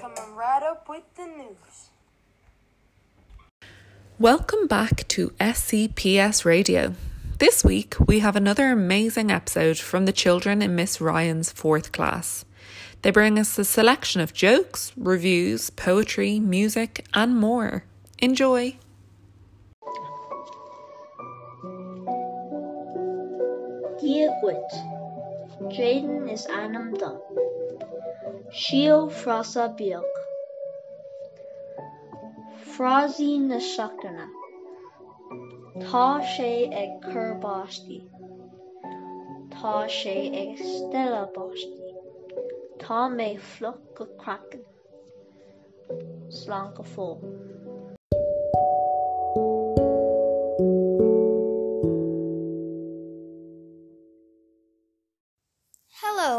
coming right up with the news. Welcome back to SCPS Radio. This week, we have another amazing episode from the children in Miss Ryan's fourth class. They bring us a selection of jokes, reviews, poetry, music, and more. Enjoy! Dear witch. Jaden is Anam Dun. Shiel Frasa Bielk. Frazi Nasaktana. Tá sé ag churbáistí. Tá sé stella stellabáistí. Tá mé floch go crackan. Fó.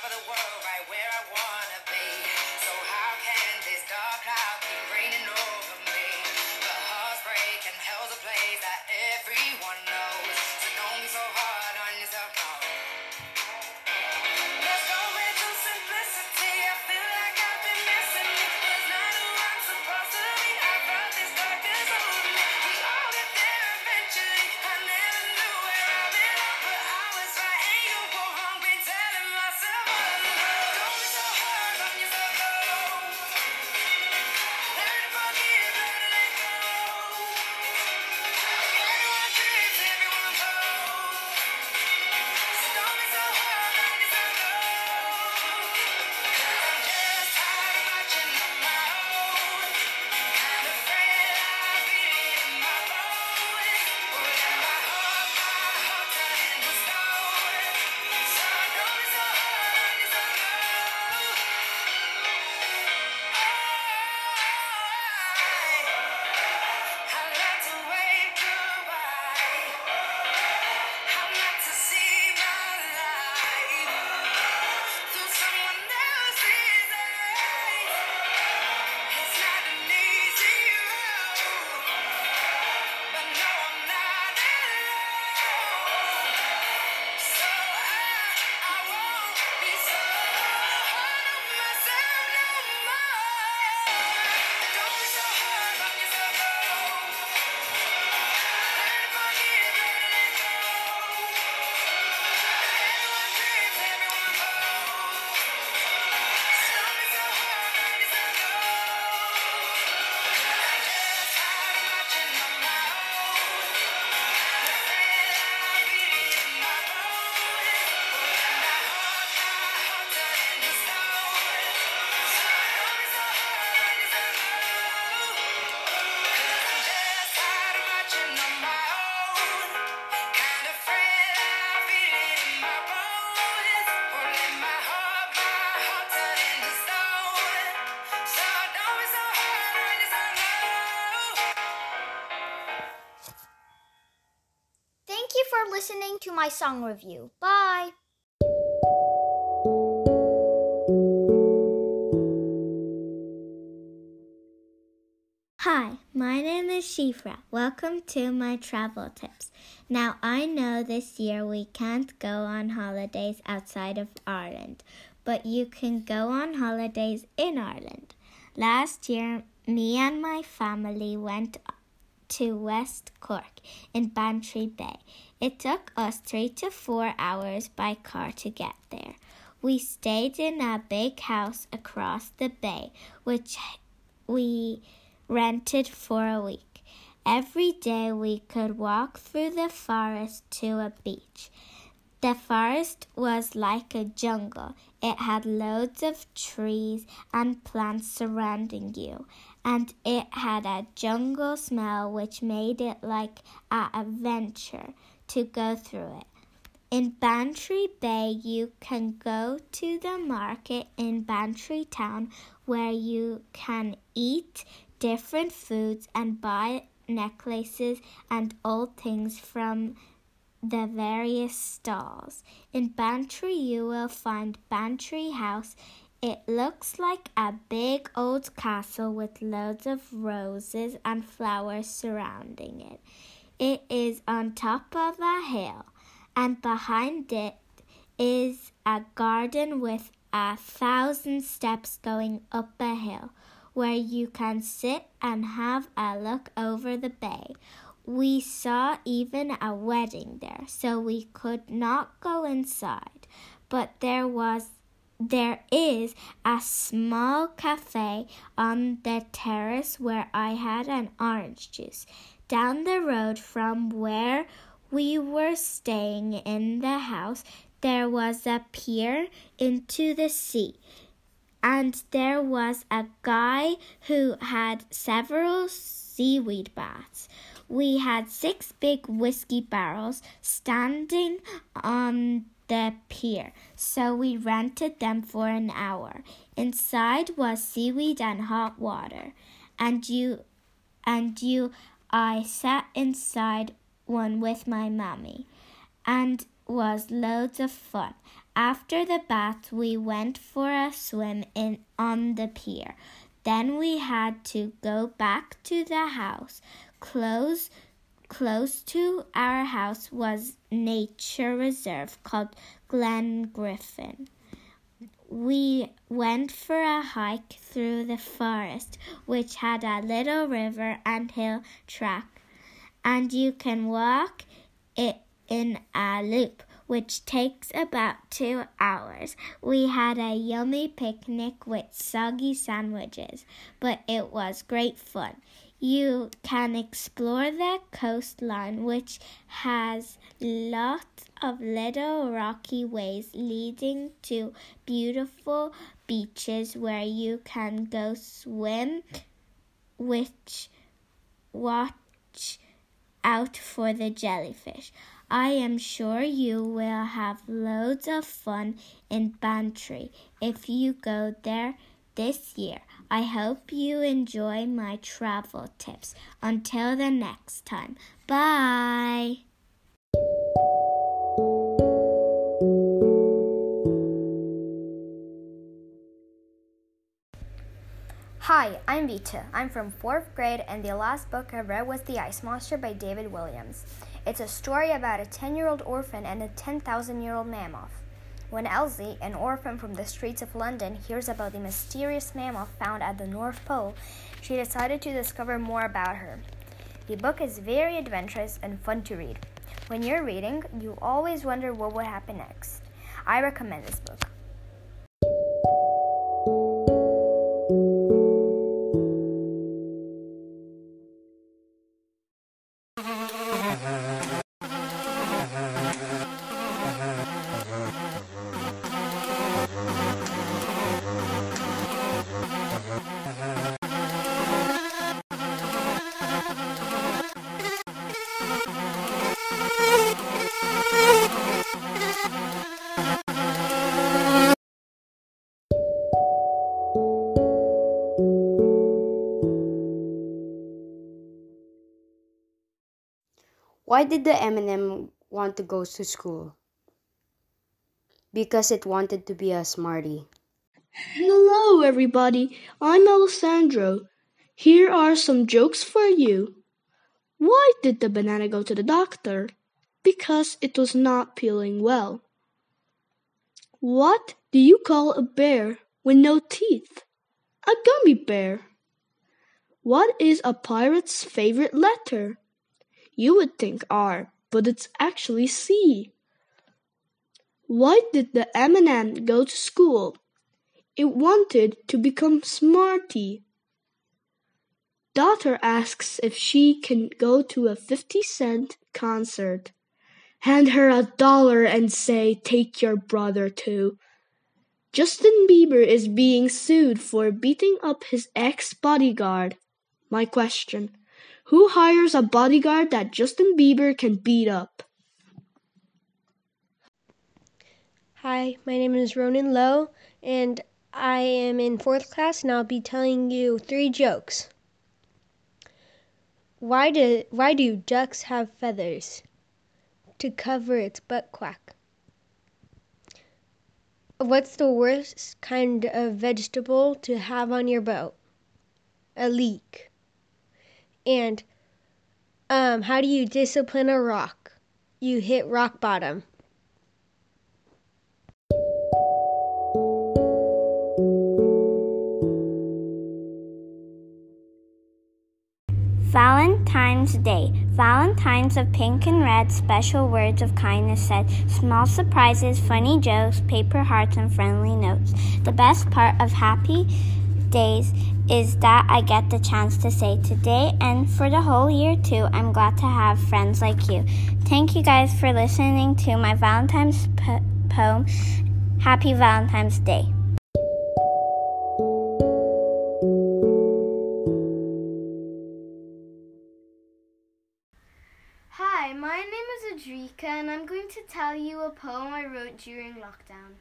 top of the world right? Where listening to my song review. Bye! Hi, my name is Shifra. Welcome to my travel tips. Now, I know this year we can't go on holidays outside of Ireland, but you can go on holidays in Ireland. Last year, me and my family went to West Cork in Bantry Bay. It took us three to four hours by car to get there. We stayed in a big house across the bay, which we rented for a week. Every day we could walk through the forest to a beach. The forest was like a jungle. It had loads of trees and plants surrounding you, and it had a jungle smell which made it like an adventure to go through it. In Bantry Bay, you can go to the market in Bantry Town where you can eat different foods and buy necklaces and old things from the various stalls. In Bantry, you will find Bantry House. It looks like a big old castle with loads of roses and flowers surrounding it. It is on top of a hill, and behind it is a garden with a thousand steps going up a hill where you can sit and have a look over the bay. We saw even a wedding there, so we could not go inside, but there was there is a small cafe on the terrace where I had an orange juice. Down the road from where we were staying in the house, there was a pier into the sea and there was a guy who had several seaweed baths. We had six big whiskey barrels standing on the pier, so we rented them for an hour. Inside was seaweed and hot water, and you and you I sat inside one with my mommy and was loads of fun. After the bath, we went for a swim in on the pier. Then we had to go back to the house. Close close to our house was nature reserve called Glengarriff. We went for a hike through the forest, which had a little river and hill track, and you can walk it in a loop which takes about two hours. We had a yummy picnic with soggy sandwiches, but it was great fun. You can explore the coastline, which has lots of little rocky ways leading to beautiful beaches where you can go swim, which watch out for the jellyfish. I am sure you will have loads of fun in Bantry if you go there this year. I hope you enjoy my travel tips. Until the next time, bye. Hi, I'm Vita. I'm from fourth grade, and the last book I read was The Ice Monster by David Walliams. It's a story about a 10 year old orphan and a 10,000 year old mammoth. When Elsie, an orphan from the streets of London, hears about the mysterious mammoth found at the North Pole, she decided to discover more about her. The book is very adventurous and fun to read. When you're reading, you always wonder what would happen next. I recommend this book. Why did the M&M want to go to school? Because it wanted to be a smarty. Hello, everybody. I'm Alessandro. Here are some jokes for you. Why did the banana go to the doctor? Because it was not peeling well. What do you call a bear with no teeth? A gummy bear. What is a pirate's favorite letter? You would think R, but it's actually C. Why did the M&M go to school? It wanted to become smarty. Daughter asks if she can go to a 50 cent concert. Hand her a dollar and say, take your brother too. Justin Bieber is being sued for beating up his ex bodyguard. My question Who hires a bodyguard that Justin Bieber can beat up? Hi, my name is Ronan Lowe, and I am in fourth class, and I'll be telling you three jokes. Why do why do ducks have feathers? To cover its butt quack. What's the worst kind of vegetable to have on your boat? A leek. And um, how do you discipline a rock? You hit rock bottom. Valentine's Day. Valentines of pink and red, special words of kindness said, small surprises, funny jokes, paper hearts, and friendly notes. The best part of happy days is that I get the chance to say today and for the whole year too. I'm glad to have friends like you. Thank you guys for listening to my Valentine's po- poem. Happy Valentine's Day. Hi, my name is Adrika, and I'm going to tell you a poem I wrote during lockdown.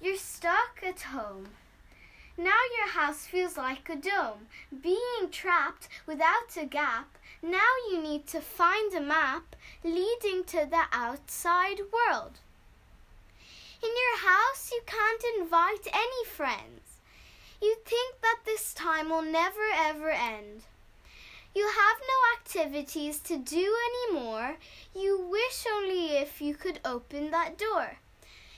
You're stuck at home. Now your house feels like a dome. Being trapped without a gap, now you need to find a map leading to the outside world. In your house, you can't invite any friends. You think that this time will never ever end. You have no activities to do anymore. You wish only if you could open that door.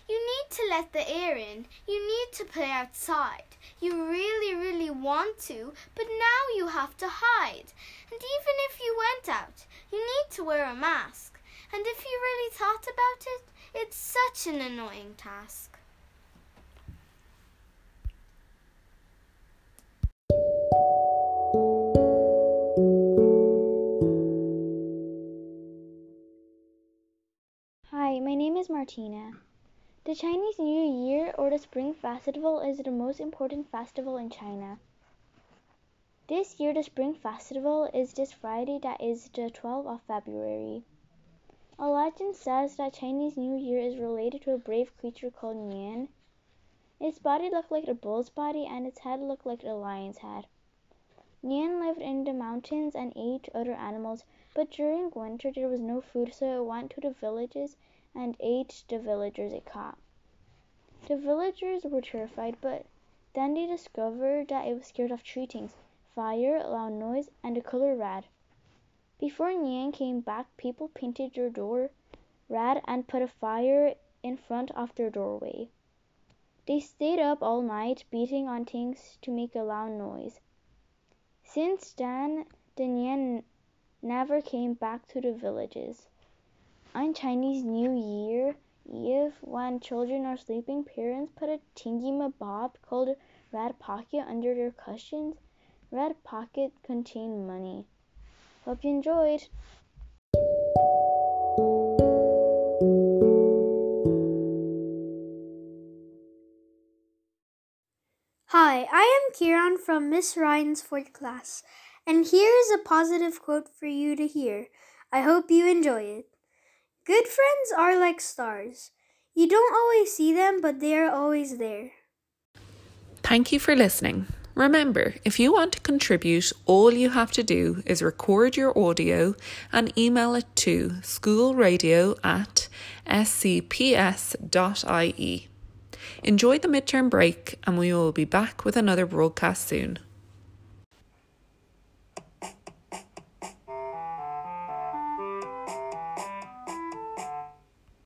You need to let the air in. You need to play outside. You really, really want to, but now you have to hide. And even if you went out, you need to wear a mask. And if you really thought about it, it's such an annoying task. Hi, my name is Martina. The Chinese New Year or the Spring Festival is the most important festival in China. This year, the Spring Festival is this Friday, that is the 12th of February. A legend says that Chinese New Year is related to a brave creature called Nian. Its body looked like a bull's body and its head looked like a lion's head. Nian lived in the mountains and ate other animals, but during winter there was no food, so it went to the villages and ate the villagers it caught. The villagers were terrified, but then they discovered that it was scared of three things fire, loud noise, and the color red. Before Nian came back, people painted their door red and put a fire in front of their doorway. They stayed up all night beating on things to make a loud noise. Since then, the Nian never came back to the villages. On Chinese New Year Eve, when children are sleeping, parents put a thingy-mabob called red pocket under their cushions. Red pocket contained money. Hope you enjoyed. Hi, I am Kieran from Miss Ryan's fourth class, and here is a positive quote for you to hear. I hope you enjoy it. Good friends are like stars. You don't always see them, but they are always there. Thank you for listening. Remember, if you want to contribute, all you have to do is record your audio and email it to schoolradio at scps.ie. Enjoy the midterm break, and we will be back with another broadcast soon.